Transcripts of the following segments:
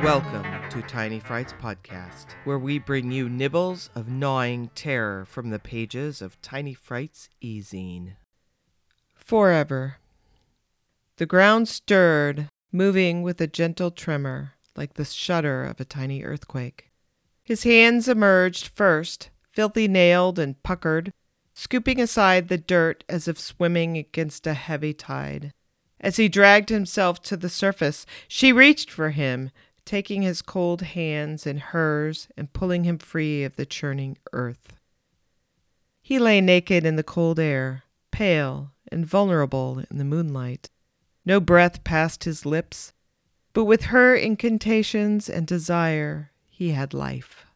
to Tiny Frights Podcast, where we bring you nibbles of gnawing terror from the pages of Tiny Frights e-zine. Forever. The ground stirred, moving with a gentle tremor, like the shudder of a tiny earthquake. His hands emerged first, filthy nailed and puckered, scooping aside the dirt as if swimming against a heavy tide. As he dragged himself to the surface, she reached for him, taking his cold hands in hers and pulling him free of the churning earth. He lay naked in the cold air, pale and vulnerable in the moonlight. No breath passed his lips, but with her incantations and desire, he had life.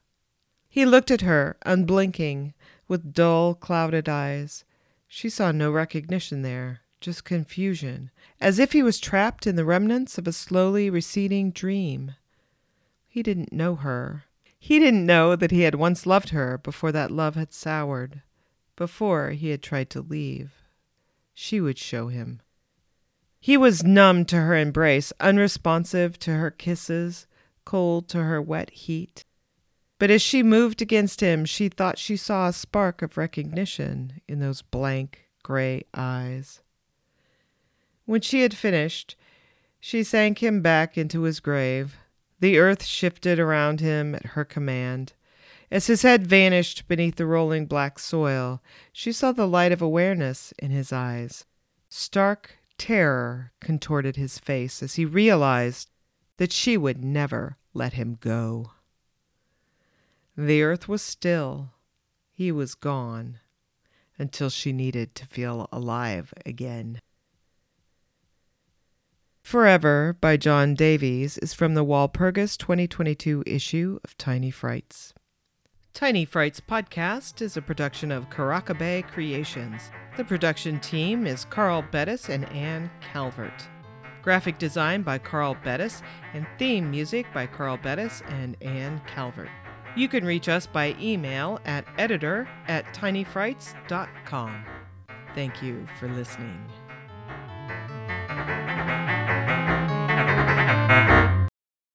He looked at her, unblinking, with dull, clouded eyes. She saw no recognition there, just confusion, as if he was trapped in the remnants of a slowly receding dream. He didn't know her. He didn't know that he had once loved her before that love had soured, before he had tried to leave. She would show him. He was numb to her embrace, unresponsive to her kisses, cold to her wet heat. But as she moved against him, she thought she saw a spark of recognition in those blank, gray eyes. When she had finished, she sank him back into his grave. The earth shifted around him at her command. As his head vanished beneath the rolling black soil, she saw the light of awareness in his eyes. Stark terror contorted his face as he realized that she would never let him go. The earth was still. He was gone until she needed to feel alive again. Forever by Jon Davies is from the Walpurgis 2022 issue of Tiny Frights. Tiny Frights podcast is a production of Karaka Bay Creations. The production team is Carl Bettis and Anne Calvert. Graphic design by Carl Bettis and theme music by Carl Bettis and Anne Calvert. You can reach us by email at editor at tinyfrights.com. Thank you for listening.